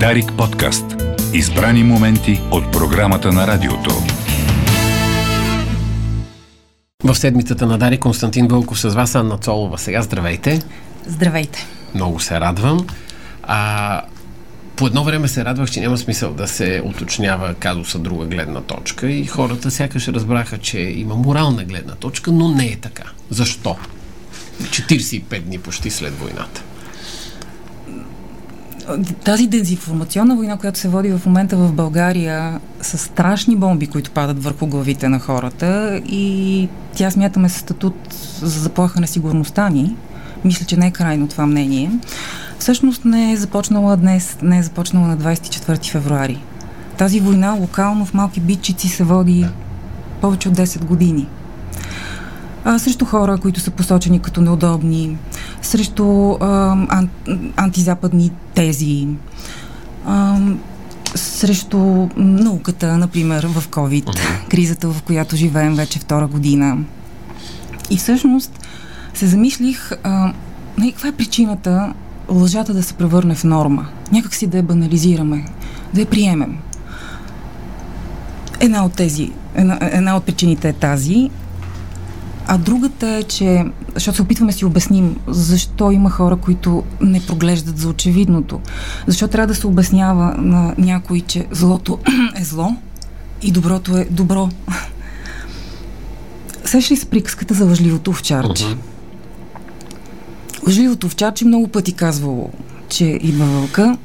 Дарик подкаст. Избрани моменти от програмата на радиото. В седмицата на Дарик Константин Вълков с вас, Анна Цолова. Сега здравейте. Здравейте. Много се радвам. А, по едно време се радвах, че няма смисъл да се уточнява казуса друга гледна точка и хората сякаш разбраха, че има морална гледна точка, но не е така. Защо? 45 дни почти след войната. Тази дезинформационна война, която се води в момента в България, са страшни бомби, които падат върху главите на хората и тя смятаме с статут за заплаха на сигурността ни. Мисля, че не е крайно това мнение. Всъщност не е започнала днес, не е започнала на 24 февруари. Тази война локално в малки битчици се води повече от 10 години а, срещу хора, които са посочени като неудобни, срещу а, ан, антизападни тези, а, срещу науката, например, в COVID, uh-huh. кризата, в която живеем вече втора година. И всъщност се замислих, а, нали, каква е причината лъжата да се превърне в норма? Някак си да я банализираме, да я приемем. Една от тези, една, една от причините е тази, а другата е, че, защото се опитваме си обясним защо има хора, които не проглеждат за очевидното. Защо трябва да се обяснява на някой, че злото е зло и доброто е добро. Сеш ли с приказката за лъжливото овчарче? Uh-huh. Лъжливото овчарче много пъти казвало, че идва вълка.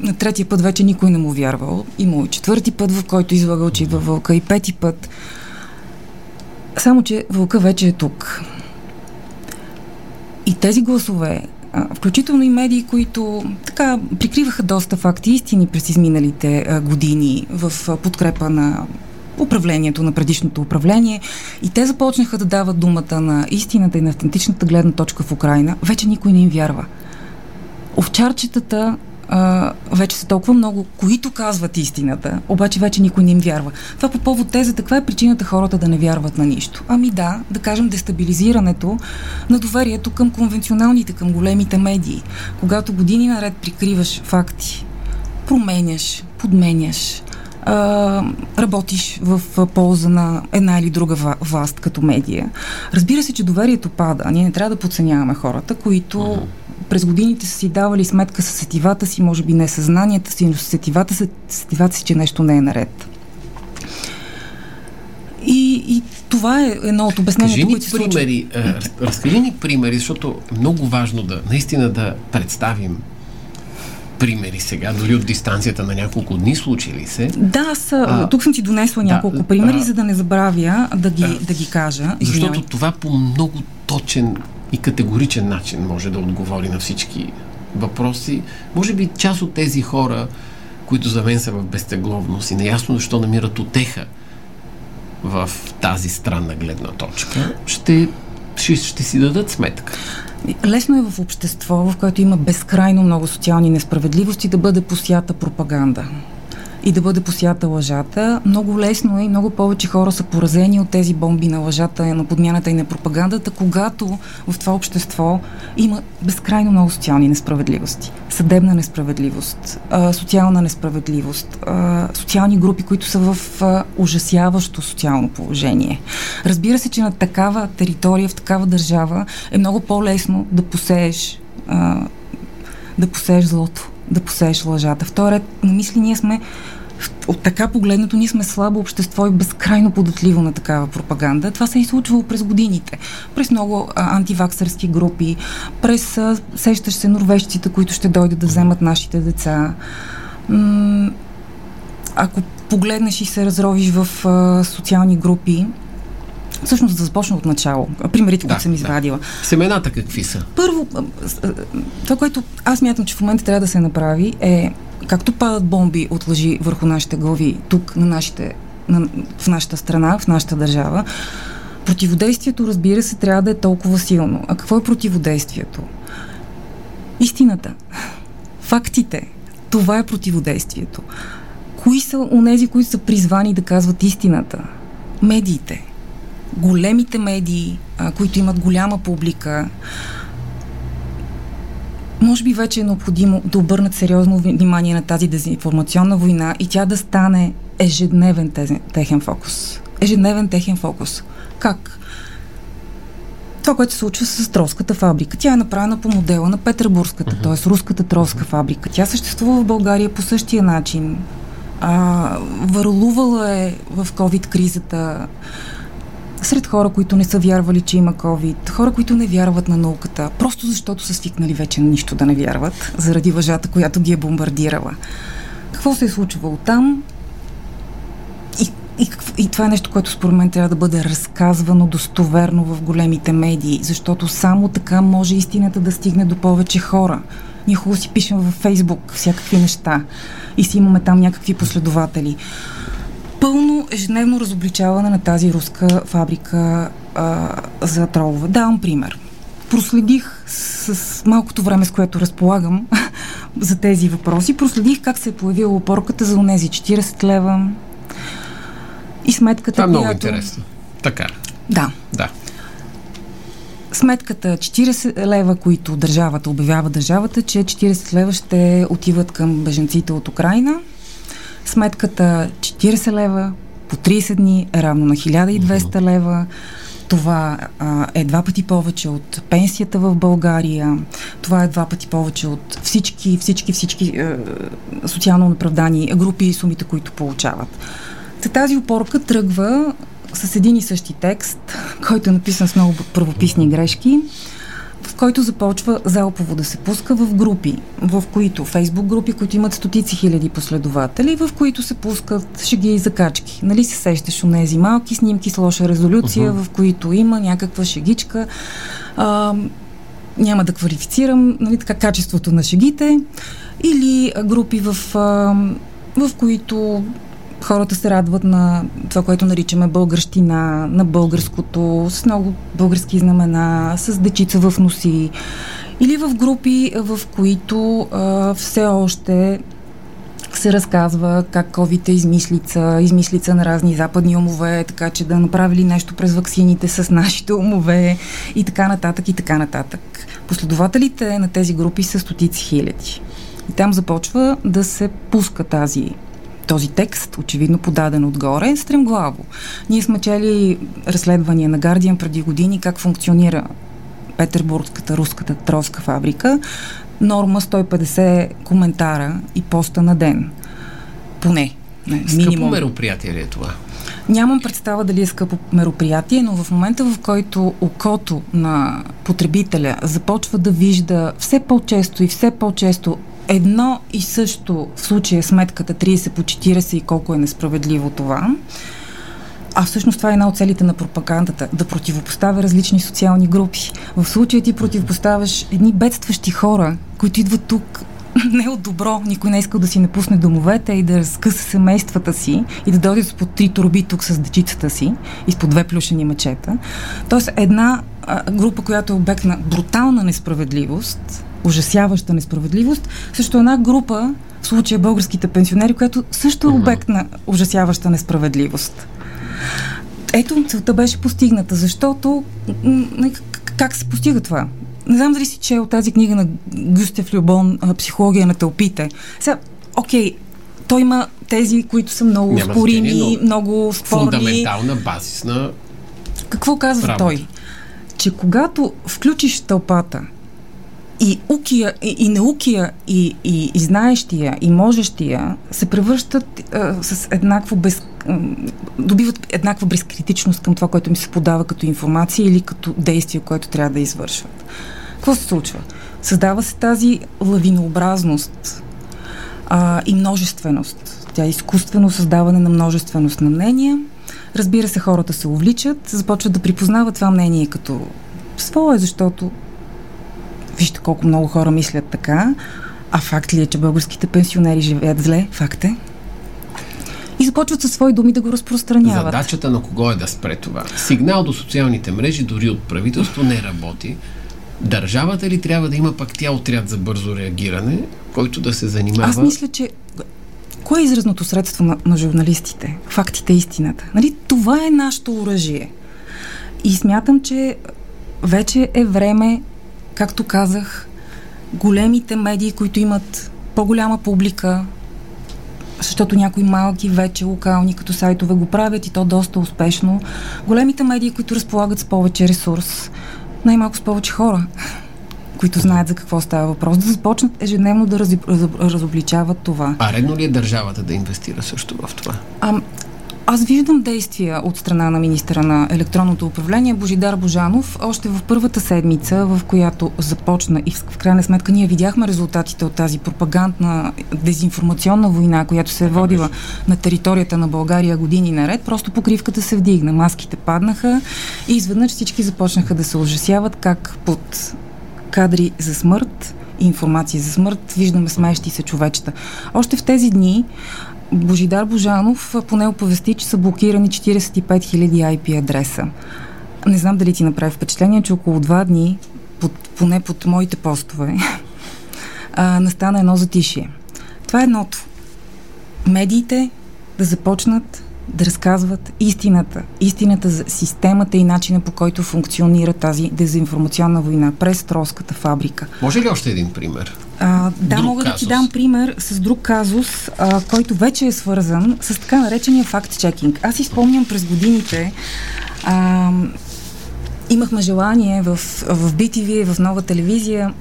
На третия път вече никой не му вярвал. Имало и четвърти път, в който излагал, че идва вълка. И пети път само, че вълка вече е тук. И тези гласове, включително и медии, които така прикриваха доста факти истини през изминалите години в подкрепа на управлението на предишното управление и те започнаха да дават думата на истината и на автентичната гледна точка в Украина, вече никой не им вярва. Овчарчетата вече са толкова много, които казват истината, обаче вече никой не им вярва. Това по повод тезата, каква е причината хората да не вярват на нищо? Ами да, да кажем дестабилизирането на доверието към конвенционалните, към големите медии. Когато години наред прикриваш факти, променяш, подменяш, а, работиш в полза на една или друга власт като медия. Разбира се, че доверието пада. Ние не трябва да подценяваме хората, които през годините са си давали сметка с сетивата си, може би не съзнанията си, но с сетивата, сетивата си, че нещо не е наред. И, и това е едно от обясненията, които се примери, разкажи ни примери, защото е много важно да наистина да представим примери сега, дори от дистанцията на няколко дни случили се. Да, аз а, тук съм ти донесла да, няколко примери, а, за да не забравя да ги, а, да ги кажа. Извинявай. Защото това по много точен и категоричен начин може да отговори на всички въпроси. Може би част от тези хора, които за мен са в безтегловност и неясно защо намират отеха в тази странна гледна точка, ще, ще, ще си дадат сметка. Лесно е в общество, в което има безкрайно много социални несправедливости, да бъде посята пропаганда и да бъде посята лъжата. Много лесно е и много повече хора са поразени от тези бомби на лъжата, на подмяната и на пропагандата, когато в това общество има безкрайно много социални несправедливости. Съдебна несправедливост, социална несправедливост, социални групи, които са в ужасяващо социално положение. Разбира се, че на такава територия, в такава държава е много по-лесно да посееш да посееш злото да посееш лъжата. Втори ред на мисли ние сме от така погледнато, ние сме слабо общество и безкрайно податливо на такава пропаганда. Това се е случвало през годините. През много а, антиваксърски групи, през а, сещаш се норвежците, които ще дойдат да вземат нашите деца. М- ако погледнеш и се разровиш в а, социални групи, Всъщност да започна от начало. Примерите, да, които съм извадила. Да. Семената какви са? Първо, това, което аз мятам, че в момента трябва да се направи е, както падат бомби от лъжи върху нашите глави, тук на нашите, на, в нашата страна, в нашата държава, противодействието, разбира се, трябва да е толкова силно. А какво е противодействието? Истината. Фактите. Това е противодействието. Кои са онези, които са призвани да казват истината? Медиите големите медии, които имат голяма публика, може би вече е необходимо да обърнат сериозно внимание на тази дезинформационна война и тя да стане ежедневен техен фокус. Ежедневен техен фокус. Как? Това, което се случва с троската фабрика. Тя е направена по модела на Петербургската, uh-huh. т.е. руската троска фабрика. Тя съществува в България по същия начин. А, върлувала е в COVID-кризата сред хора, които не са вярвали, че има COVID, хора, които не вярват на науката, просто защото са свикнали вече на нищо да не вярват, заради въжата, която ги е бомбардирала. Какво се е случвало там? И, и, и това е нещо, което според мен трябва да бъде разказвано достоверно в големите медии, защото само така може истината да стигне до повече хора. Ние хубаво си пишем във Фейсбук всякакви неща и си имаме там някакви последователи пълно ежедневно разобличаване на тази руска фабрика а, за тролове. Давам пример. Проследих с, с малкото време, с което разполагам за тези въпроси, проследих как се е появила опорката за онези 40 лева и сметката, Това е много която... интересно. Така. Да. Да. Сметката 40 лева, които държавата обявява държавата, че 40 лева ще отиват към беженците от Украина – Сметката 40 лева по 30 дни е равно на 1200 лева. Това а, е два пъти повече от пенсията в България. Това е два пъти повече от всички, всички, всички е, социално направдани групи и сумите, които получават. Тази опорка тръгва с един и същи текст, който е написан с много правописни грешки в който започва залпово да се пуска в групи, в които, фейсбук групи, които имат стотици хиляди последователи, в които се пускат шеги и закачки. Нали се сещаш от тези малки снимки с лоша резолюция, uh-huh. в които има някаква шегичка. А, няма да квалифицирам нали, така, качеството на шегите. Или групи, в, в които хората се радват на това, което наричаме българщина, на българското, с много български знамена, с дечица в носи. Или в групи, в които а, все още се разказва как COVID е измислица, измислица на разни западни умове, така че да направили нещо през ваксините с нашите умове и така нататък и така нататък. Последователите на тези групи са стотици хиляди. И там започва да се пуска тази този текст, очевидно подаден отгоре, стремглаво. Ние сме чели разследвания на Гардиан преди години как функционира Петербургската руската троска фабрика. Норма 150 коментара и поста на ден. Поне. Не, минимум. мероприятие ли е това? Нямам представа дали е скъпо мероприятие, но в момента, в който окото на потребителя започва да вижда все по-често и все по-често едно и също в случая сметката 30 по 40 и колко е несправедливо това. А всъщност това е една от целите на пропагандата да противопоставя различни социални групи. В случая ти противопоставяш едни бедстващи хора, които идват тук не от добро, никой не е искал да си напусне домовете и да разкъса семействата си и да дойде с по три турби тук с дечицата си и с по две плюшени мечета. Тоест една група, която е обект на брутална несправедливост, ужасяваща несправедливост, също една група, в случая българските пенсионери, която също е обект на ужасяваща несправедливост. Ето, целта беше постигната, защото как се постига това? Не знам дали си чел тази книга на Гюстев Любон «Психология на тълпите». Сега, окей, той има тези, които са много Няма спорими, значение, много спорни. Фундаментална, базисна Какво казва работа. той? Че когато включиш тълпата и укия, и, и наукия, и, и, и знаещия, и можещия се превръщат а, с еднакво без, а, добиват еднаква безкритичност към това, което ми се подава като информация или като действие, което трябва да извършват. Какво се случва? Създава се тази лавинообразност а, и множественост. Тя е изкуствено създаване на множественост на мнения. Разбира се, хората се увличат, започват да припознават това мнение като свое, защото Вижте колко много хора мислят така. А факт ли е, че българските пенсионери живеят зле? Факт е. И започват със свои думи да го разпространяват. Задачата на кого е да спре това? Сигнал до социалните мрежи, дори от правителство, не работи. Държавата ли трябва да има пак тя отряд за бързо реагиране, който да се занимава? Аз мисля, че Кое е изразното средство на, на журналистите? Фактите, истината. Нали? Това е нашето оръжие. И смятам, че вече е време както казах, големите медии, които имат по-голяма публика, защото някои малки, вече локални като сайтове го правят и то доста успешно. Големите медии, които разполагат с повече ресурс, най-малко с повече хора, които знаят за какво става въпрос, да започнат ежедневно да раз, раз, разобличават това. А редно ли е държавата да инвестира също в това? А, аз виждам действия от страна на министра на електронното управление Божидар Божанов още в първата седмица, в която започна и в крайна сметка ние видяхме резултатите от тази пропагандна дезинформационна война, която се е водила на територията на България години наред. Просто покривката се вдигна, маските паднаха и изведнъж всички започнаха да се ужасяват как под кадри за смърт информация за смърт, виждаме смеещи се човечета. Още в тези дни Божидар Божанов поне оповести, че са блокирани 45 000 IP адреса. Не знам дали ти направи впечатление, че около два дни, под, поне под моите постове, настана едно затишие. Това е едното. Медиите да започнат да разказват истината. Истината за системата и начина по който функционира тази дезинформационна война през Тролската фабрика. Може ли още един пример? А, да, друг мога казус. да ти дам пример с друг казус, а, който вече е свързан с така наречения факт-чекинг. Аз изпомням през годините а, имахме желание в, в BTV, в нова телевизия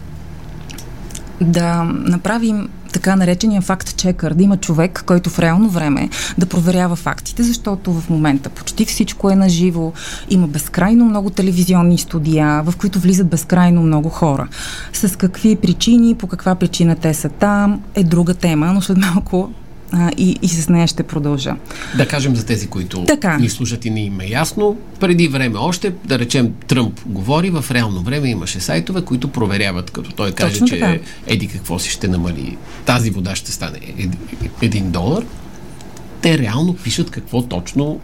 да направим така наречения факт-чекър, да има човек, който в реално време да проверява фактите, защото в момента почти всичко е наживо, има безкрайно много телевизионни студия, в които влизат безкрайно много хора. С какви причини, по каква причина те са там, е друга тема, но след малко а, и, и с нея ще продължа. Да кажем за тези, които така. ни слушат и не им е ясно. Преди време още, да речем, Тръмп говори, в реално време имаше сайтове, които проверяват, като той каже, Точно че така. еди какво си ще намали, тази вода ще стане един долар. Те реално пишат какво точно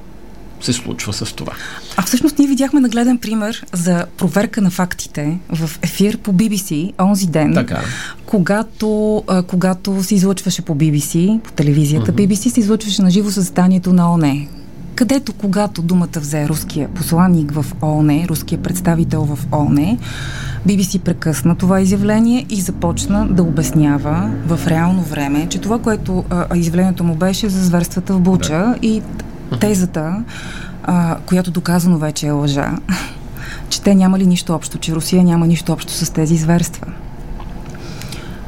се случва с това. А всъщност ние видяхме нагледен пример за проверка на фактите в ефир по BBC онзи ден, така. Когато, а, когато се излъчваше по BBC, по телевизията, uh-huh. BBC се излъчваше на живо състоянието на ОНЕ където когато думата взе руския посланник в ООН, руския представител в ООН, BBC прекъсна това изявление и започна да обяснява в реално време, че това, което а, изявлението му беше за зверствата в Буча да. и тезата, а, която доказано вече е лъжа, че те няма ли нищо общо, че Русия няма нищо общо с тези зверства.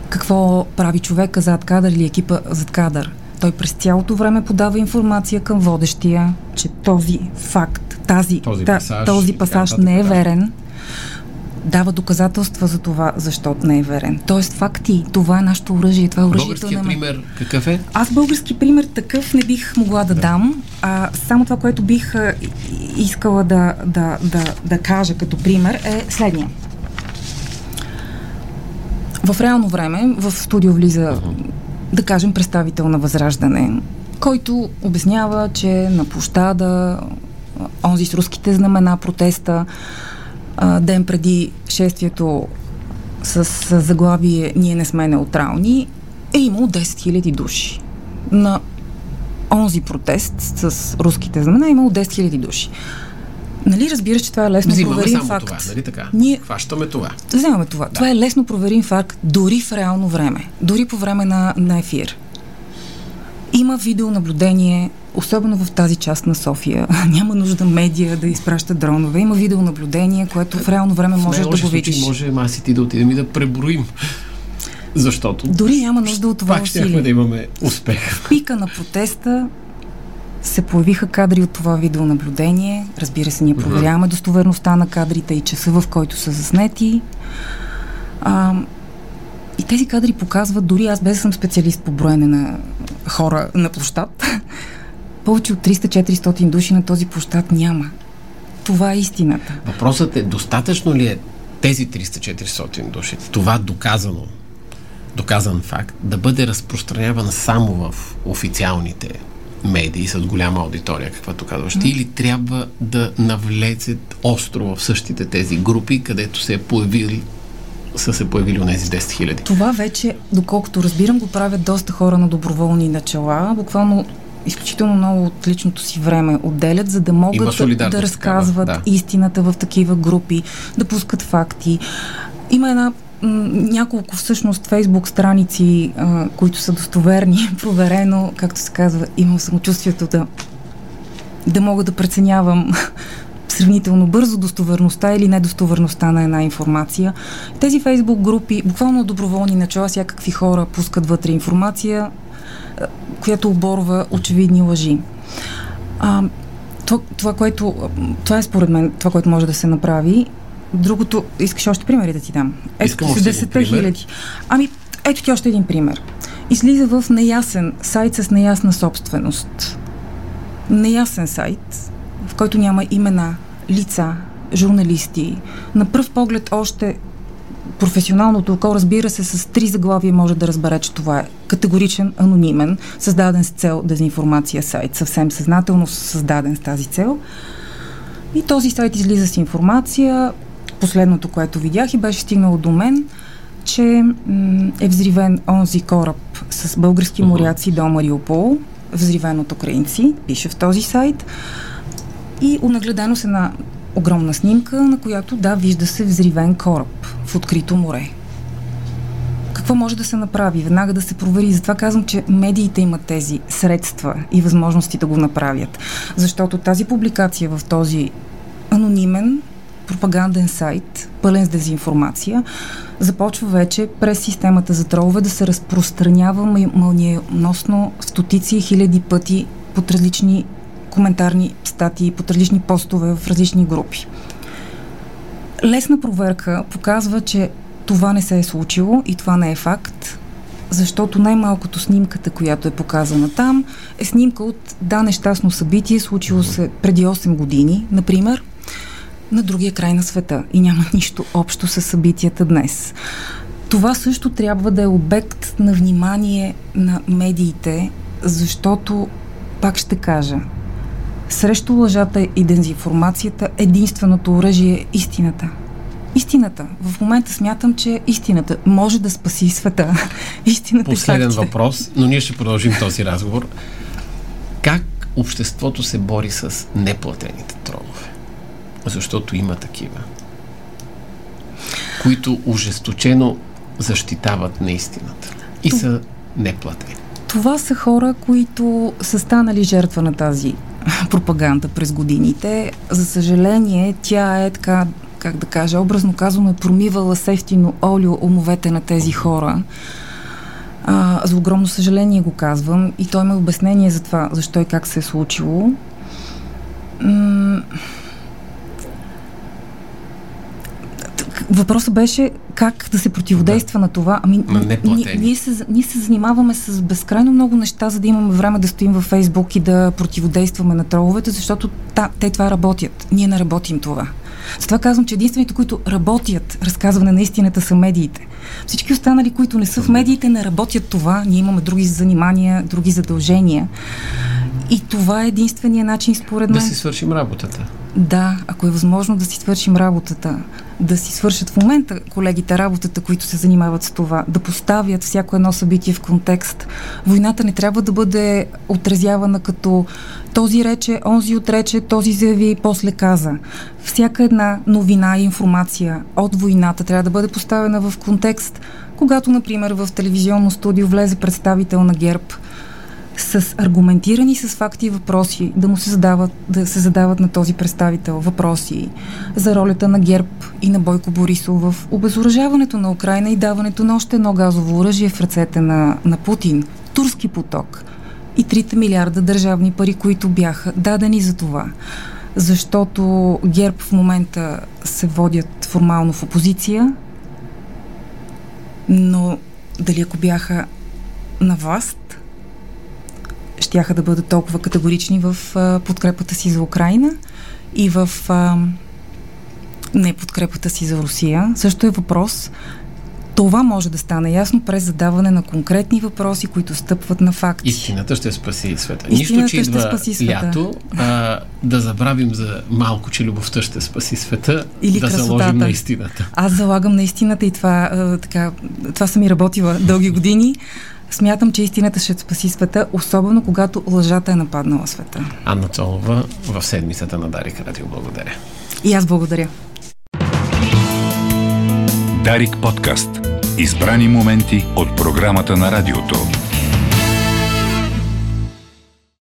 Какво прави човека зад кадър или екипа зад кадър? Той през цялото време подава информация към водещия, че този факт, тази, този пасаж, този пасаж не е верен дава доказателства за това, защото не е верен. Тоест факти, това е нашето оръжие, това е оръжието на... пример какъв е? Аз български пример такъв не бих могла да, да. дам. А, само това, което бих а, искала да, да, да, да кажа като пример е следния. В реално време в студио влиза, да кажем, представител на Възраждане, който обяснява, че на площада онзи с руските знамена протеста а, ден преди шествието с, с заглавие Ние не сме неутрални, е имало 10 000 души. На онзи протест с руските знамена е имало 10 000 души. Нали разбираш, че това е лесно Взимаме проверим само факт. това, нали така? Ние... Хващаме това. Вземаме това. Да. Това е лесно проверим факт дори в реално време. Дори по време на, на ефир. Има видеонаблюдение особено в тази част на София. Няма нужда медия да изпраща дронове. Има видеонаблюдение, което в реално време можеш да го видиш. Може аз и ти да отидем и да преброим. Защото. Дори няма нужда от това пак усилие. да имаме успех. Пика на протеста се появиха кадри от това видеонаблюдение. Разбира се, ние проверяваме достоверността на кадрите и часа, в който са заснети. А, и тези кадри показват, дори аз без да съм специалист по броене на хора на площад, повече от 300-400 души на този площад няма. Това е истината. Въпросът е, достатъчно ли е тези 300-400 души, това доказано, доказан факт, да бъде разпространяван само в официалните медии с голяма аудитория, каквато казваш ти, или трябва да навлезе остро в същите тези групи, където се е появили са се появили от тези 10 хиляди. Това вече, доколкото разбирам, го правят доста хора на доброволни начала. Буквално изключително много от личното си време отделят, за да могат да, разказват да. истината в такива групи, да пускат факти. Има една няколко всъщност фейсбук страници, а, които са достоверни, проверено, както се казва, имам самочувствието да, да мога да преценявам сравнително бързо достоверността или недостоверността на една информация. Тези фейсбук групи, буквално доброволни начала, всякакви хора пускат вътре информация, която оборва очевидни лъжи. А, това, това, което, това е според мен това, което може да се направи. Другото, искаш още примери да ти дам? Ето още един хиляди. Ами, ето ти още един пример. Излиза в неясен сайт с неясна собственост. Неясен сайт, в който няма имена, лица, журналисти. На пръв поглед още професионалното око, разбира се, с три заглавия може да разбере, че това е категоричен, анонимен, създаден с цел дезинформация сайт, съвсем съзнателно създаден с тази цел. И този сайт излиза с информация. Последното, което видях и беше стигнало до мен, че е взривен онзи кораб с български моряци до Мариупол, взривен от украинци, пише в този сайт. И унагледено се на огромна снимка, на която, да, вижда се взривен кораб в открито море. Какво може да се направи? Веднага да се провери. Затова казвам, че медиите имат тези средства и възможности да го направят. Защото тази публикация в този анонимен пропаганден сайт, пълен с дезинформация, започва вече през системата за тролове да се разпространява мълниеносно стотици хиляди пъти под различни коментарни статии, под различни постове в различни групи. Лесна проверка показва, че това не се е случило и това не е факт, защото най-малкото снимката, която е показана там, е снимка от да нещастно събитие, случило се преди 8 години, например, на другия край на света и няма нищо общо с събитията днес. Това също трябва да е обект на внимание на медиите, защото, пак ще кажа, Срещу лъжата и дезинформацията единственото оръжие е истината. Истината. В момента смятам, че истината може да спаси света. истината е Последен е въпрос, но ние ще продължим този разговор. Как обществото се бори с неплатените тролове? Защото има такива, които ужесточено защитават неистината и са неплатени. Това са хора, които са станали жертва на тази пропаганда през годините. За съжаление, тя е така, как да кажа, образно казано е промивала сефтино олио умовете на тези хора. А, за огромно съжаление го казвам и той има обяснение за това, защо и как се е случило. М- Въпросът беше как да се противодейства да. на това. Ами, ние, ние, се, ние се занимаваме с безкрайно много неща, за да имаме време да стоим във Фейсбук и да противодействаме на троловете, защото та, те това работят. Ние не работим това. Затова казвам, че единствените, които работят разказване на истината са медиите. Всички останали, които не са в медиите, не работят това. Ние имаме други занимания, други задължения. И това е единствения начин, според мен. Да си свършим работата. Да, ако е възможно да си свършим работата, да си свършат в момента колегите работата, които се занимават с това, да поставят всяко едно събитие в контекст. Войната не трябва да бъде отразявана като този рече, онзи отрече, този заяви после каза. Всяка една новина и информация от войната трябва да бъде поставена в контекст, когато, например, в телевизионно студио влезе представител на ГЕРБ – с аргументирани с факти и въпроси, да му се задават, да се задават на този представител въпроси за ролята на ГЕРБ и на Бойко Борисов в обезоръжаването на Украина и даването на още едно газово оръжие в ръцете на, на Путин, турски поток и 3 милиарда държавни пари, които бяха дадени за това. Защото ГЕРБ в момента се водят формално в опозиция, но дали ако бяха на власт, щяха да бъдат толкова категорични в а, подкрепата си за Украина и в а, не подкрепата си за Русия. Също е въпрос. Това може да стане ясно през задаване на конкретни въпроси, които стъпват на факти. Истината ще спаси света. Истината Нищо, че ще спаси света. лято, а, да забравим за малко, че любовта ще спаси света, Или да красотата. заложим на истината. Аз залагам на истината и това, а, така, това съм и работила дълги години. Смятам, че истината ще спаси света, особено когато лъжата е нападнала света. Анна Цолова в седмицата на Дарик Радио. Благодаря. И аз благодаря. Дарик подкаст. Избрани моменти от програмата на радиото.